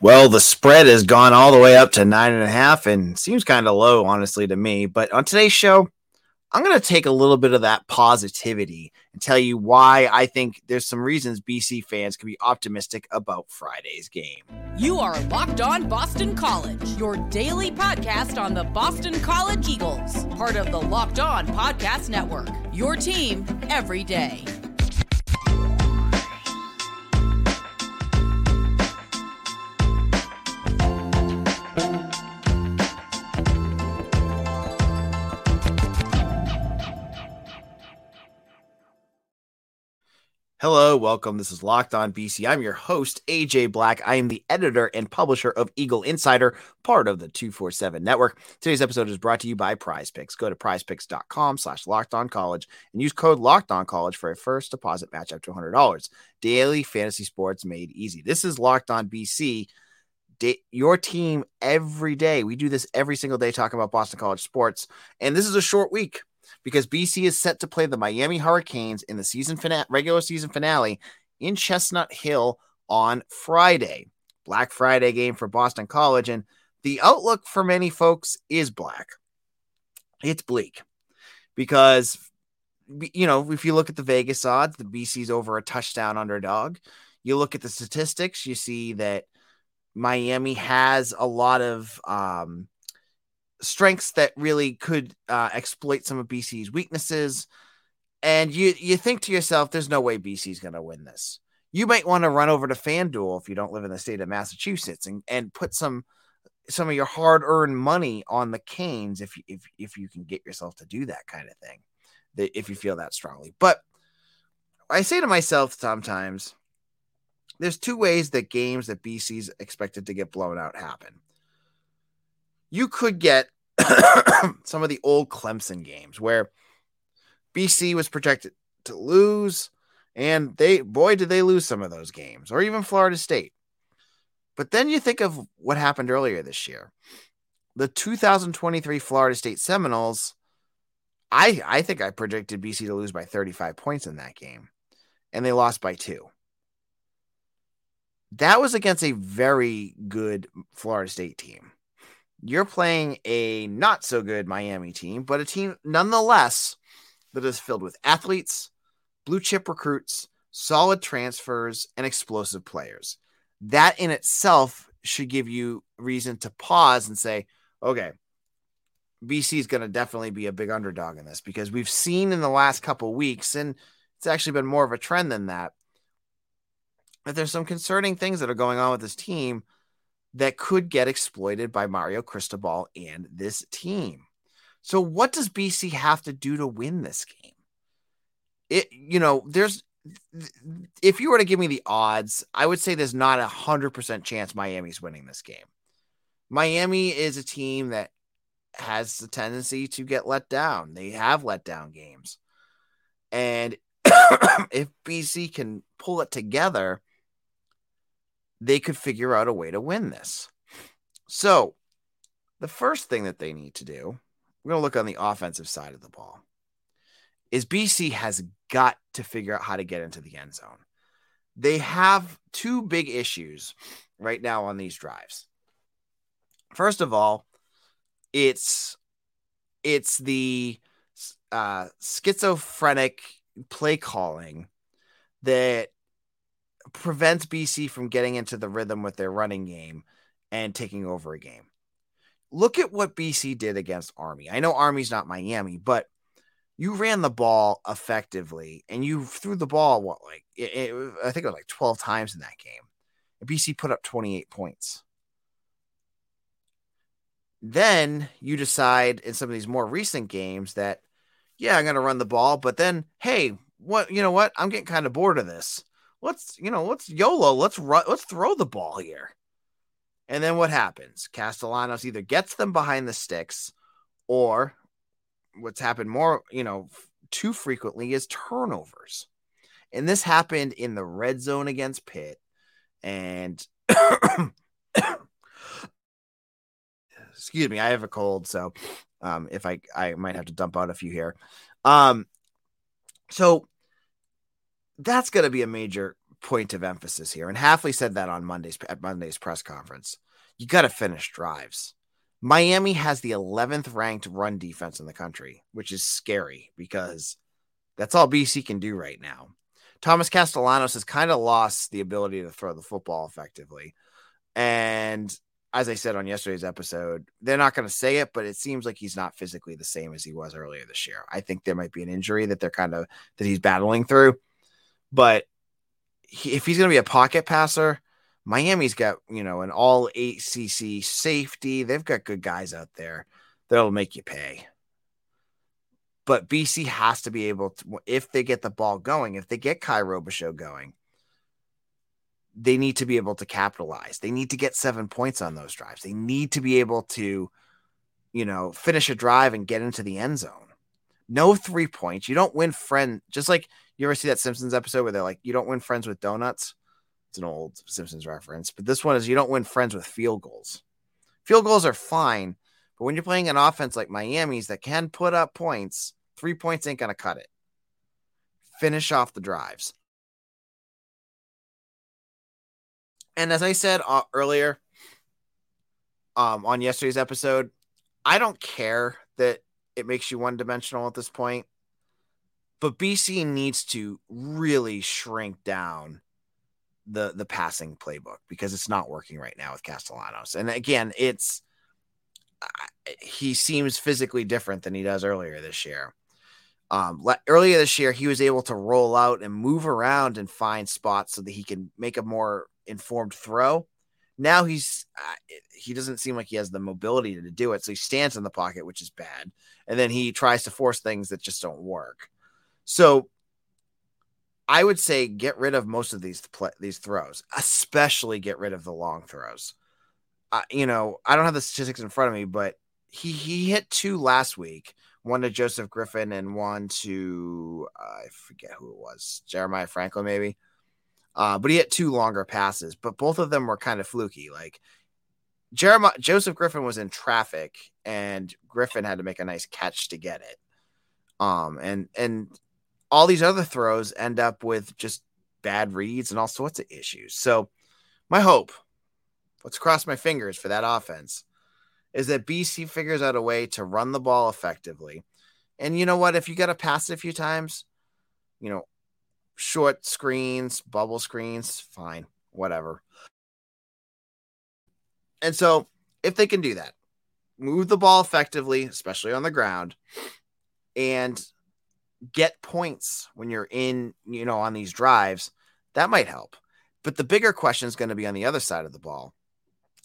Well, the spread has gone all the way up to nine and a half and seems kind of low, honestly, to me. But on today's show, I'm going to take a little bit of that positivity and tell you why I think there's some reasons BC fans can be optimistic about Friday's game. You are Locked On Boston College, your daily podcast on the Boston College Eagles, part of the Locked On Podcast Network. Your team every day. Hello, welcome. This is Locked On BC. I'm your host, AJ Black. I am the editor and publisher of Eagle Insider, part of the 247 network. Today's episode is brought to you by Prize Picks. Go to prizepicks.com slash locked on college and use code locked on college for a first deposit match up to $100. Daily fantasy sports made easy. This is Locked On BC. your team every day. We do this every single day talking about Boston College sports. And this is a short week because BC is set to play the Miami Hurricanes in the season fina- regular season finale in Chestnut Hill on Friday. Black Friday game for Boston College. And the outlook for many folks is black. It's bleak because, you know, if you look at the Vegas odds, the BC's over a touchdown underdog. You look at the statistics, you see that Miami has a lot of um, strengths that really could uh, exploit some of BC's weaknesses. And you you think to yourself, there's no way BC's going to win this. You might want to run over to FanDuel if you don't live in the state of Massachusetts and, and put some some of your hard earned money on the Canes if if if you can get yourself to do that kind of thing, if you feel that strongly. But I say to myself sometimes, there's two ways that games that BC's expected to get blown out happen you could get some of the old Clemson games where BC was projected to lose, and they, boy, did they lose some of those games, or even Florida State. But then you think of what happened earlier this year. The 2023 Florida State Seminoles, I, I think I predicted BC to lose by 35 points in that game, and they lost by two. That was against a very good Florida State team you're playing a not so good Miami team, but a team nonetheless that is filled with athletes, blue chip recruits, solid transfers, and explosive players. That in itself should give you reason to pause and say, okay, BC is going to definitely be a big underdog in this because we've seen in the last couple weeks, and it's actually been more of a trend than that, that there's some concerning things that are going on with this team that could get exploited by Mario Cristobal and this team. So, what does BC have to do to win this game? It, you know, there's, if you were to give me the odds, I would say there's not a hundred percent chance Miami's winning this game. Miami is a team that has the tendency to get let down. They have let down games. And if BC can pull it together, they could figure out a way to win this. So, the first thing that they need to do, we're going to look on the offensive side of the ball, is BC has got to figure out how to get into the end zone. They have two big issues right now on these drives. First of all, it's it's the uh, schizophrenic play calling that prevents BC from getting into the rhythm with their running game and taking over a game. Look at what BC did against Army. I know Army's not Miami, but you ran the ball effectively and you threw the ball what like it, it, I think it was like 12 times in that game. And BC put up 28 points. Then you decide in some of these more recent games that yeah, I'm going to run the ball, but then hey, what you know what? I'm getting kind of bored of this let's you know let's YOLO. Let's run. Let's throw the ball here. And then what happens? Castellanos either gets them behind the sticks, or what's happened more, you know, too frequently is turnovers. And this happened in the red zone against Pitt. And excuse me, I have a cold, so um, if I I might have to dump out a few here. Um, so that's going to be a major point of emphasis here. And Hafley said that on Monday's at Monday's press conference. You got to finish drives. Miami has the 11th ranked run defense in the country, which is scary because that's all BC can do right now. Thomas Castellanos has kind of lost the ability to throw the football effectively. And as I said on yesterday's episode, they're not going to say it, but it seems like he's not physically the same as he was earlier this year. I think there might be an injury that they're kind of that he's battling through. But he, if he's going to be a pocket passer, Miami's got, you know, an all ACC safety. They've got good guys out there that'll make you pay. But BC has to be able to, if they get the ball going, if they get Kye Robichaux going, they need to be able to capitalize. They need to get seven points on those drives. They need to be able to, you know, finish a drive and get into the end zone. No three points. You don't win friend. Just like you ever see that Simpsons episode where they're like, you don't win friends with donuts. It's an old Simpsons reference, but this one is you don't win friends with field goals. Field goals are fine, but when you're playing an offense like Miami's that can put up points, three points ain't to cut it. Finish off the drives. And as I said uh, earlier um, on yesterday's episode, I don't care that it makes you one dimensional at this point, but BC needs to really shrink down the the passing playbook because it's not working right now with Castellanos. And again, it's he seems physically different than he does earlier this year. Um, earlier this year, he was able to roll out and move around and find spots so that he can make a more informed throw. Now he's uh, he doesn't seem like he has the mobility to do it, so he stands in the pocket, which is bad, and then he tries to force things that just don't work. So I would say get rid of most of these these throws, especially get rid of the long throws. Uh, you know, I don't have the statistics in front of me, but he he hit two last week, one to Joseph Griffin and one to uh, I forget who it was, Jeremiah Franklin maybe. Uh, but he hit two longer passes, but both of them were kind of fluky. Like Jeremiah Joseph Griffin was in traffic, and Griffin had to make a nice catch to get it. Um, and and all these other throws end up with just bad reads and all sorts of issues. So my hope, let's cross my fingers for that offense, is that BC figures out a way to run the ball effectively. And you know what? If you got to pass it a few times, you know, short screens, bubble screens, fine, whatever. And so, if they can do that, move the ball effectively, especially on the ground, and get points when you're in, you know, on these drives, that might help. But the bigger question is going to be on the other side of the ball.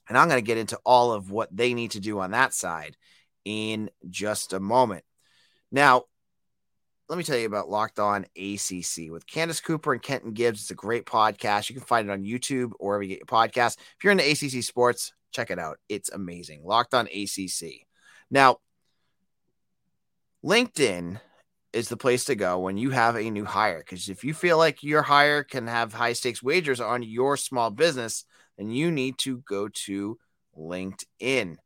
And I'm going to get into all of what they need to do on that side in just a moment. Now, let me tell you about Locked On ACC with Candace Cooper and Kenton Gibbs. It's a great podcast. You can find it on YouTube or wherever you get your podcast. If you're into ACC sports, check it out. It's amazing. Locked On ACC. Now, LinkedIn is the place to go when you have a new hire because if you feel like your hire can have high stakes wagers on your small business, then you need to go to LinkedIn.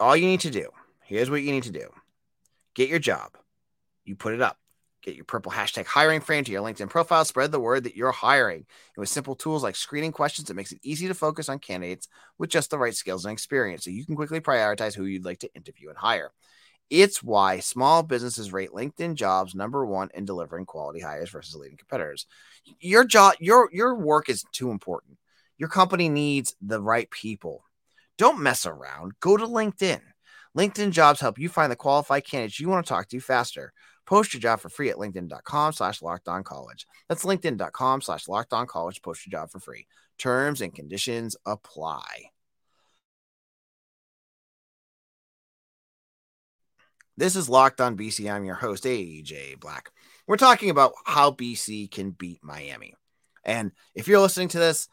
All you need to do Here's what you need to do get your job, you put it up. Get your purple hashtag hiring frame to your LinkedIn profile. Spread the word that you're hiring. And with simple tools like screening questions, it makes it easy to focus on candidates with just the right skills and experience so you can quickly prioritize who you'd like to interview and hire. It's why small businesses rate LinkedIn jobs number one in delivering quality hires versus leading competitors. Your job, your your work is too important. Your company needs the right people. Don't mess around. Go to LinkedIn. LinkedIn jobs help you find the qualified candidates you want to talk to faster. Post your job for free at LinkedIn.com slash locked on college. That's LinkedIn.com slash locked on college. Post your job for free. Terms and conditions apply. This is Locked on BC. I'm your host, AJ Black. We're talking about how BC can beat Miami. And if you're listening to this,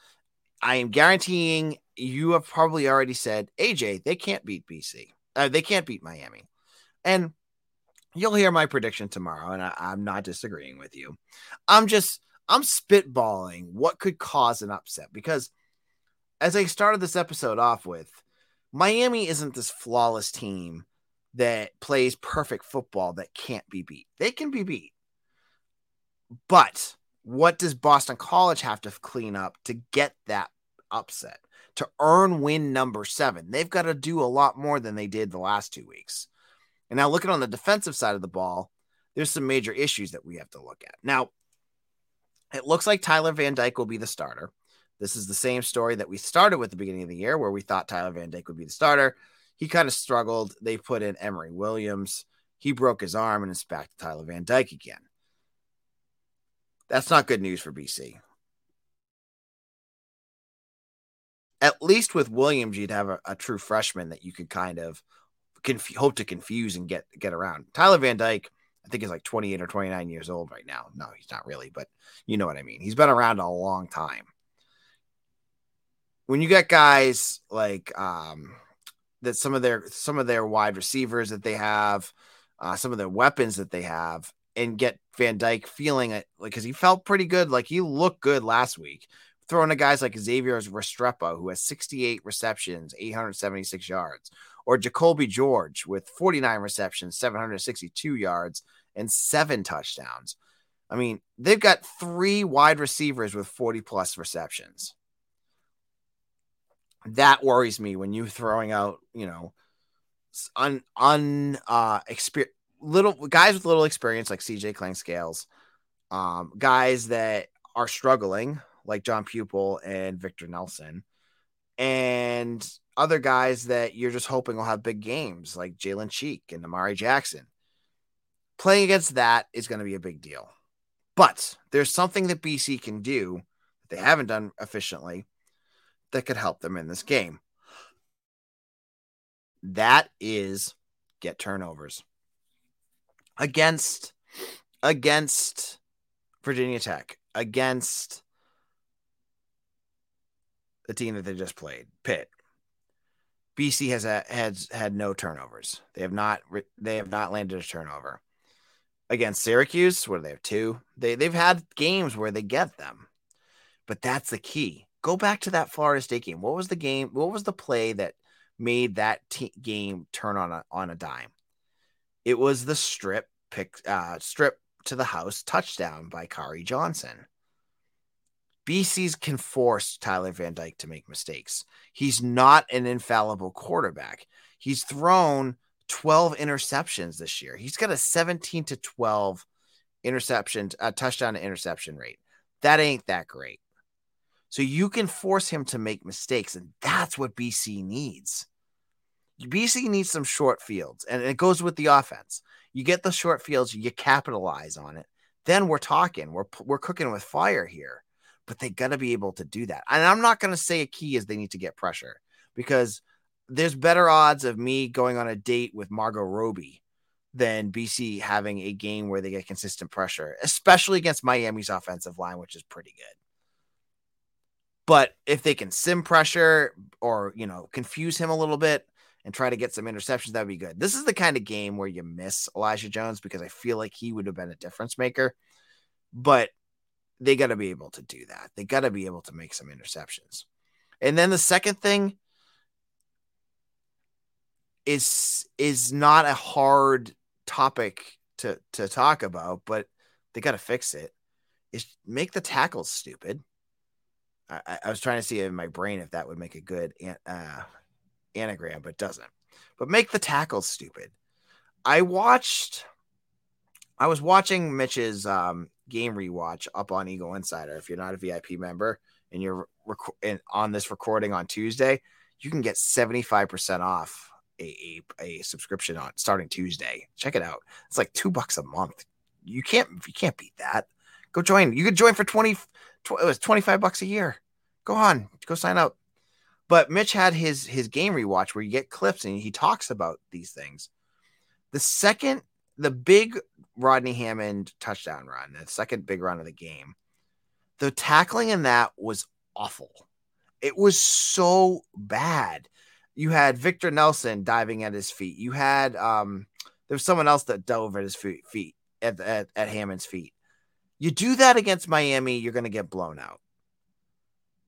I am guaranteeing you have probably already said, AJ, they can't beat BC. Uh, they can't beat Miami. And you'll hear my prediction tomorrow, and I, I'm not disagreeing with you. I'm just I'm spitballing what could cause an upset because as I started this episode off with, Miami isn't this flawless team that plays perfect football that can't be beat. They can be beat. But what does Boston College have to clean up to get that upset? To earn win number seven, they've got to do a lot more than they did the last two weeks. And now, looking on the defensive side of the ball, there's some major issues that we have to look at. Now, it looks like Tyler Van Dyke will be the starter. This is the same story that we started with the beginning of the year, where we thought Tyler Van Dyke would be the starter. He kind of struggled. They put in Emory Williams. He broke his arm and it's back to Tyler Van Dyke again. That's not good news for BC. At least with Williams, you'd have a, a true freshman that you could kind of conf- hope to confuse and get get around. Tyler Van Dyke, I think, is like 28 or 29 years old right now. No, he's not really, but you know what I mean. He's been around a long time. When you get guys like um, that, some of their some of their wide receivers that they have, uh, some of their weapons that they have, and get Van Dyke feeling it like because he felt pretty good, like he looked good last week. Throwing to guys like Xavier Restrepo, who has 68 receptions, 876 yards, or Jacolby George with 49 receptions, 762 yards, and seven touchdowns. I mean, they've got three wide receivers with 40 plus receptions. That worries me when you're throwing out, you know, un un uh experience little guys with little experience like CJ Clang Scales, um, guys that are struggling like John Pupil and Victor Nelson, and other guys that you're just hoping will have big games like Jalen Cheek and Amari Jackson. Playing against that is going to be a big deal. But there's something that BC can do that they haven't done efficiently that could help them in this game. That is get turnovers against against Virginia Tech, against the team that they just played, Pitt. BC has a, has had no turnovers. They have not they have not landed a turnover. Against Syracuse, where they have two, they they've had games where they get them, but that's the key. Go back to that Florida State game. What was the game? What was the play that made that game turn on a on a dime? It was the strip pick uh, strip to the house touchdown by Kari Johnson. BC's can force Tyler Van Dyke to make mistakes. He's not an infallible quarterback. He's thrown 12 interceptions this year. He's got a 17 to 12 interception, uh, touchdown to interception rate. That ain't that great. So you can force him to make mistakes, and that's what BC needs. BC needs some short fields, and it goes with the offense. You get the short fields, you capitalize on it. Then we're talking. We're we're cooking with fire here but they got to be able to do that. And I'm not going to say a key is they need to get pressure because there's better odds of me going on a date with Margot Robbie than BC having a game where they get consistent pressure, especially against Miami's offensive line, which is pretty good. But if they can sim pressure or, you know, confuse him a little bit and try to get some interceptions, that'd be good. This is the kind of game where you miss Elijah Jones because I feel like he would have been a difference maker. But they got to be able to do that. They got to be able to make some interceptions. And then the second thing is is not a hard topic to to talk about, but they got to fix it. Is make the tackles stupid. I, I, was trying to see in my brain if that would make a good uh, anagram, but doesn't. But make the tackles stupid. I watched. I was watching Mitch's um, game rewatch up on Eagle Insider. If you're not a VIP member and you're rec- and on this recording on Tuesday, you can get 75% off a, a, a, subscription on starting Tuesday. Check it out. It's like two bucks a month. You can't you can't beat that. Go join. You could join for 20 tw- it was 25 bucks a year. Go on, go sign up. But Mitch had his his game rewatch where you get clips and he talks about these things. The second the big Rodney Hammond touchdown run, the second big run of the game, the tackling in that was awful. It was so bad. You had Victor Nelson diving at his feet. You had um there was someone else that dove at his feet, feet at, at, at Hammond's feet. You do that against Miami, you're going to get blown out.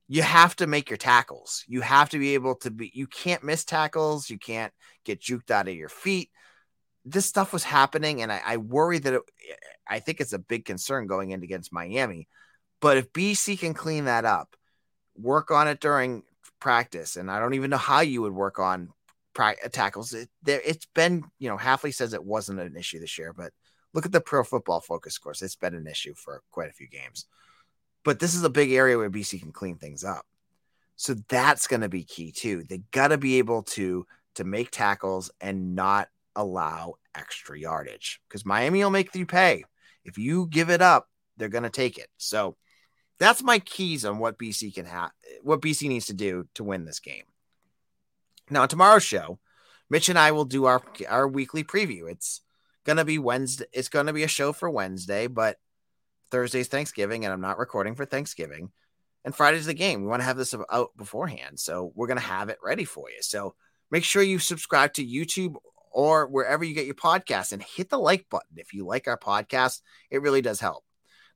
You have to make your tackles. You have to be able to be, you can't miss tackles. You can't get juked out of your feet this stuff was happening, and I, I worry that it, I think it's a big concern going in against Miami. But if BC can clean that up, work on it during practice, and I don't even know how you would work on pra- uh, tackles. It, there, it's been, you know, Hafley says it wasn't an issue this year, but look at the Pro Football Focus scores. It's been an issue for quite a few games. But this is a big area where BC can clean things up. So that's going to be key too. They got to be able to to make tackles and not allow extra yardage because Miami will make you pay. If you give it up, they're going to take it. So that's my keys on what BC can have, what BC needs to do to win this game. Now, tomorrow's show, Mitch and I will do our our weekly preview. It's gonna be Wednesday. It's gonna be a show for Wednesday, but Thursday's Thanksgiving, and I'm not recording for Thanksgiving. And Friday's the game. We want to have this out beforehand, so we're gonna have it ready for you. So make sure you subscribe to YouTube or wherever you get your podcast and hit the like button if you like our podcast. It really does help.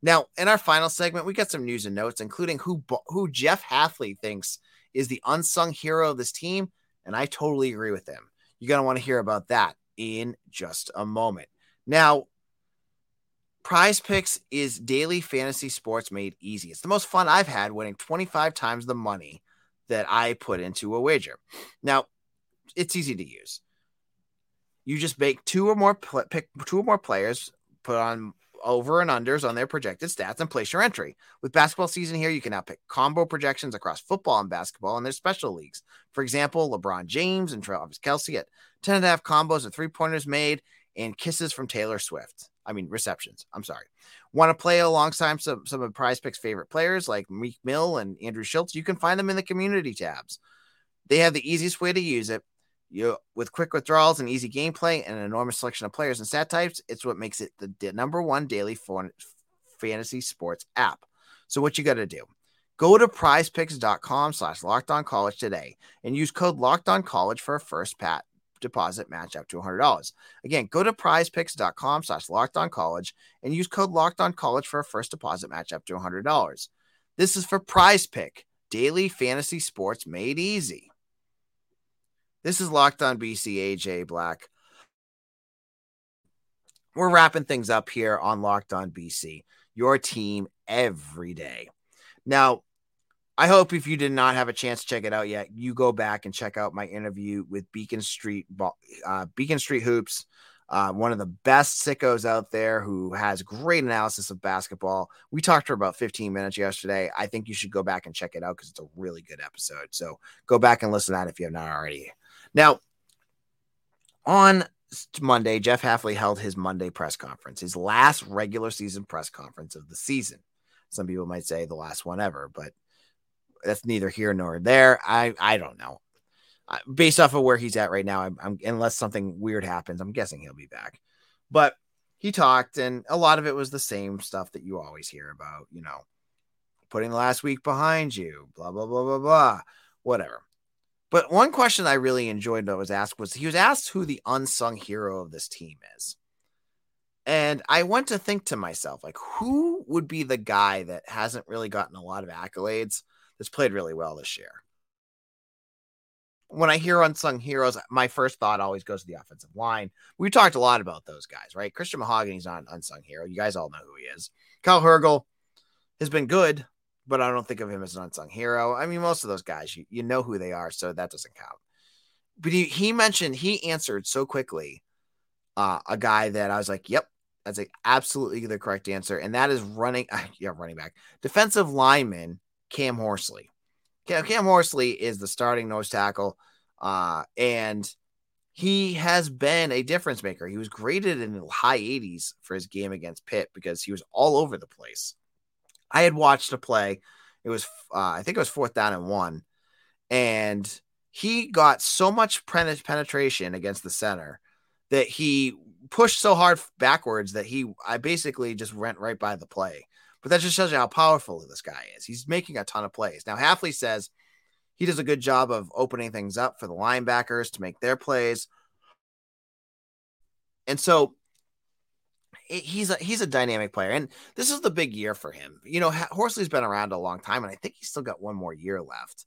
Now, in our final segment, we got some news and notes, including who who Jeff Hafley thinks is the unsung hero of this team, and I totally agree with him. You're gonna want to hear about that in just a moment. Now, Prize Picks is daily fantasy sports made easy. It's the most fun I've had, winning 25 times the money that I put into a wager. Now, it's easy to use. You just make two or more pl- pick two or more players, put on over and unders on their projected stats and place your entry. With basketball season here, you can now pick combo projections across football and basketball and their special leagues. For example, LeBron James and Travis Kelce at 10 and a half combos of three pointers made and kisses from Taylor Swift. I mean, receptions. I'm sorry. Want to play alongside some, some of Prize Picks' favorite players like Meek Mill and Andrew Schulz? You can find them in the community tabs. They have the easiest way to use it you with quick withdrawals and easy gameplay and an enormous selection of players and stat types, it's what makes it the number one daily for fantasy sports app. So what you got to do? Go to prizepicks.com slash locked on college today and use code locked on college for a first pat deposit match up to $100. Again, go to prizepicks.com slash locked on college and use code locked on college for a first deposit match up to $100. This is for prize pick, daily fantasy sports made easy. This is Locked on BC, AJ Black. We're wrapping things up here on Locked on BC, your team every day. Now, I hope if you did not have a chance to check it out yet, you go back and check out my interview with Beacon Street, uh, Beacon Street Hoops, uh, one of the best sickos out there who has great analysis of basketball. We talked for about 15 minutes yesterday. I think you should go back and check it out because it's a really good episode. So go back and listen to that if you have not already. Now, on Monday, Jeff Hafley held his Monday press conference, his last regular season press conference of the season. Some people might say the last one ever, but that's neither here nor there. I I don't know. Based off of where he's at right now, I'm, I'm unless something weird happens, I'm guessing he'll be back. But he talked, and a lot of it was the same stuff that you always hear about. You know, putting the last week behind you, blah blah blah blah blah, whatever. But one question I really enjoyed that was asked was he was asked who the unsung hero of this team is. And I went to think to myself, like, who would be the guy that hasn't really gotten a lot of accolades that's played really well this year? When I hear unsung heroes, my first thought always goes to the offensive line. We talked a lot about those guys, right? Christian Mahogany's not an unsung hero. You guys all know who he is. Kyle Hergel has been good, but I don't think of him as an unsung hero. I mean, most of those guys, you, you know who they are, so that doesn't count. But he, he mentioned, he answered so quickly uh, a guy that I was like, yep, that's like absolutely the correct answer. And that is running, uh, yeah, running back, defensive lineman Cam Horsley. Cam, Cam Horsley is the starting nose tackle, uh, and he has been a difference maker. He was graded in the high 80s for his game against Pitt because he was all over the place. I had watched a play. It was, uh, I think it was fourth down and one. And he got so much penetration against the center that he pushed so hard backwards that he, I basically just went right by the play. But that just shows you how powerful this guy is. He's making a ton of plays. Now, Hafley says he does a good job of opening things up for the linebackers to make their plays. And so he's a he's a dynamic player, and this is the big year for him. You know, Horsley's been around a long time, and I think he's still got one more year left.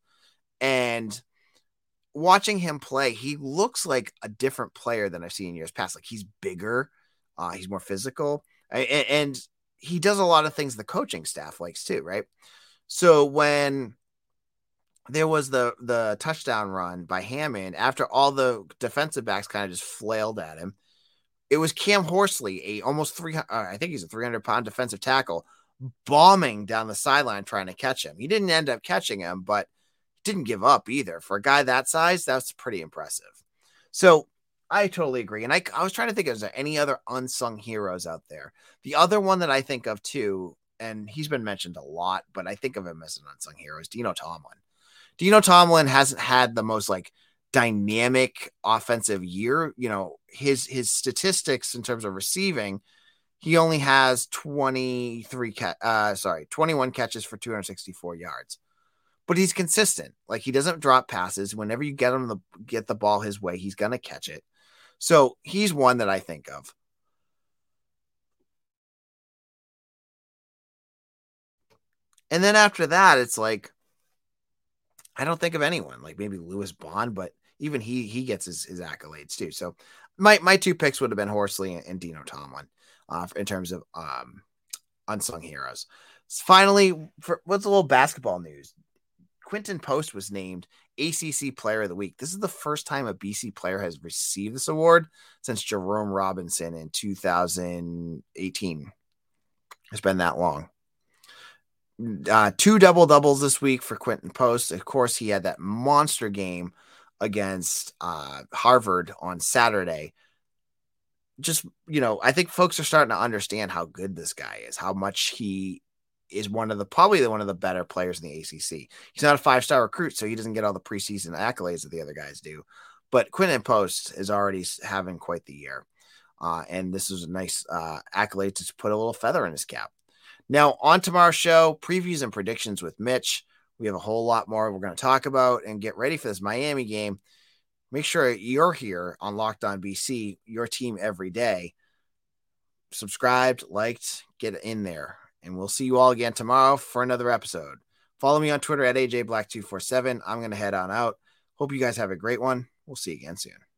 And watching him play, he looks like a different player than I've seen in years past. Like he's bigger, uh, he's more physical, and, and he does a lot of things the coaching staff likes too, right? So when there was the the touchdown run by Hammond after all the defensive backs kind of just flailed at him. It was Cam Horsley, a almost 300 uh, I think he's a 300 pound defensive tackle bombing down the sideline trying to catch him. He didn't end up catching him, but didn't give up either. For a guy that size, that's pretty impressive. So I totally agree. And I, I was trying to think, is there any other unsung heroes out there? The other one that I think of too, and he's been mentioned a lot, but I think of him as an unsung hero is Dino Tomlin. Dino Tomlin hasn't had the most like dynamic offensive year. You know, his his statistics in terms of receiving, he only has 23 ca- uh sorry, 21 catches for 264 yards but he's consistent. Like he doesn't drop passes. Whenever you get him to get the ball his way, he's gonna catch it. So he's one that I think of. And then after that, it's like I don't think of anyone like maybe Lewis Bond, but even he he gets his, his accolades too. So my my two picks would have been Horsley and, Dino Tomlin uh, in terms of um, unsung heroes. Finally, for what's a little basketball news? Quinten Post was named ACC Player of the Week. This is the first time a BC player has received this award since Jerome Robinson in 2018. It's been that long. Uh, two double doubles this week for Quinten Post. Of course, he had that monster game against uh, Harvard on Saturday. Just, you know, I think folks are starting to understand how good this guy is, how much he is one of the probably one of the better players in the ACC. He's not a five star recruit, so he doesn't get all the preseason accolades that the other guys do. But Quinten Post is already having quite the year, uh, and this is a nice uh, accolade to put a little feather in his cap. Now on tomorrow's show, previews and predictions with Mitch. We have a whole lot more we're going to talk about and get ready for this Miami game. Make sure you're here on Locked On BC, your team every day. Subscribed, liked, get in there and we'll see you all again tomorrow for another episode. Follow me on Twitter at AJBlack247. I'm going to head on out. Hope you guys have a great one. We'll see you again soon.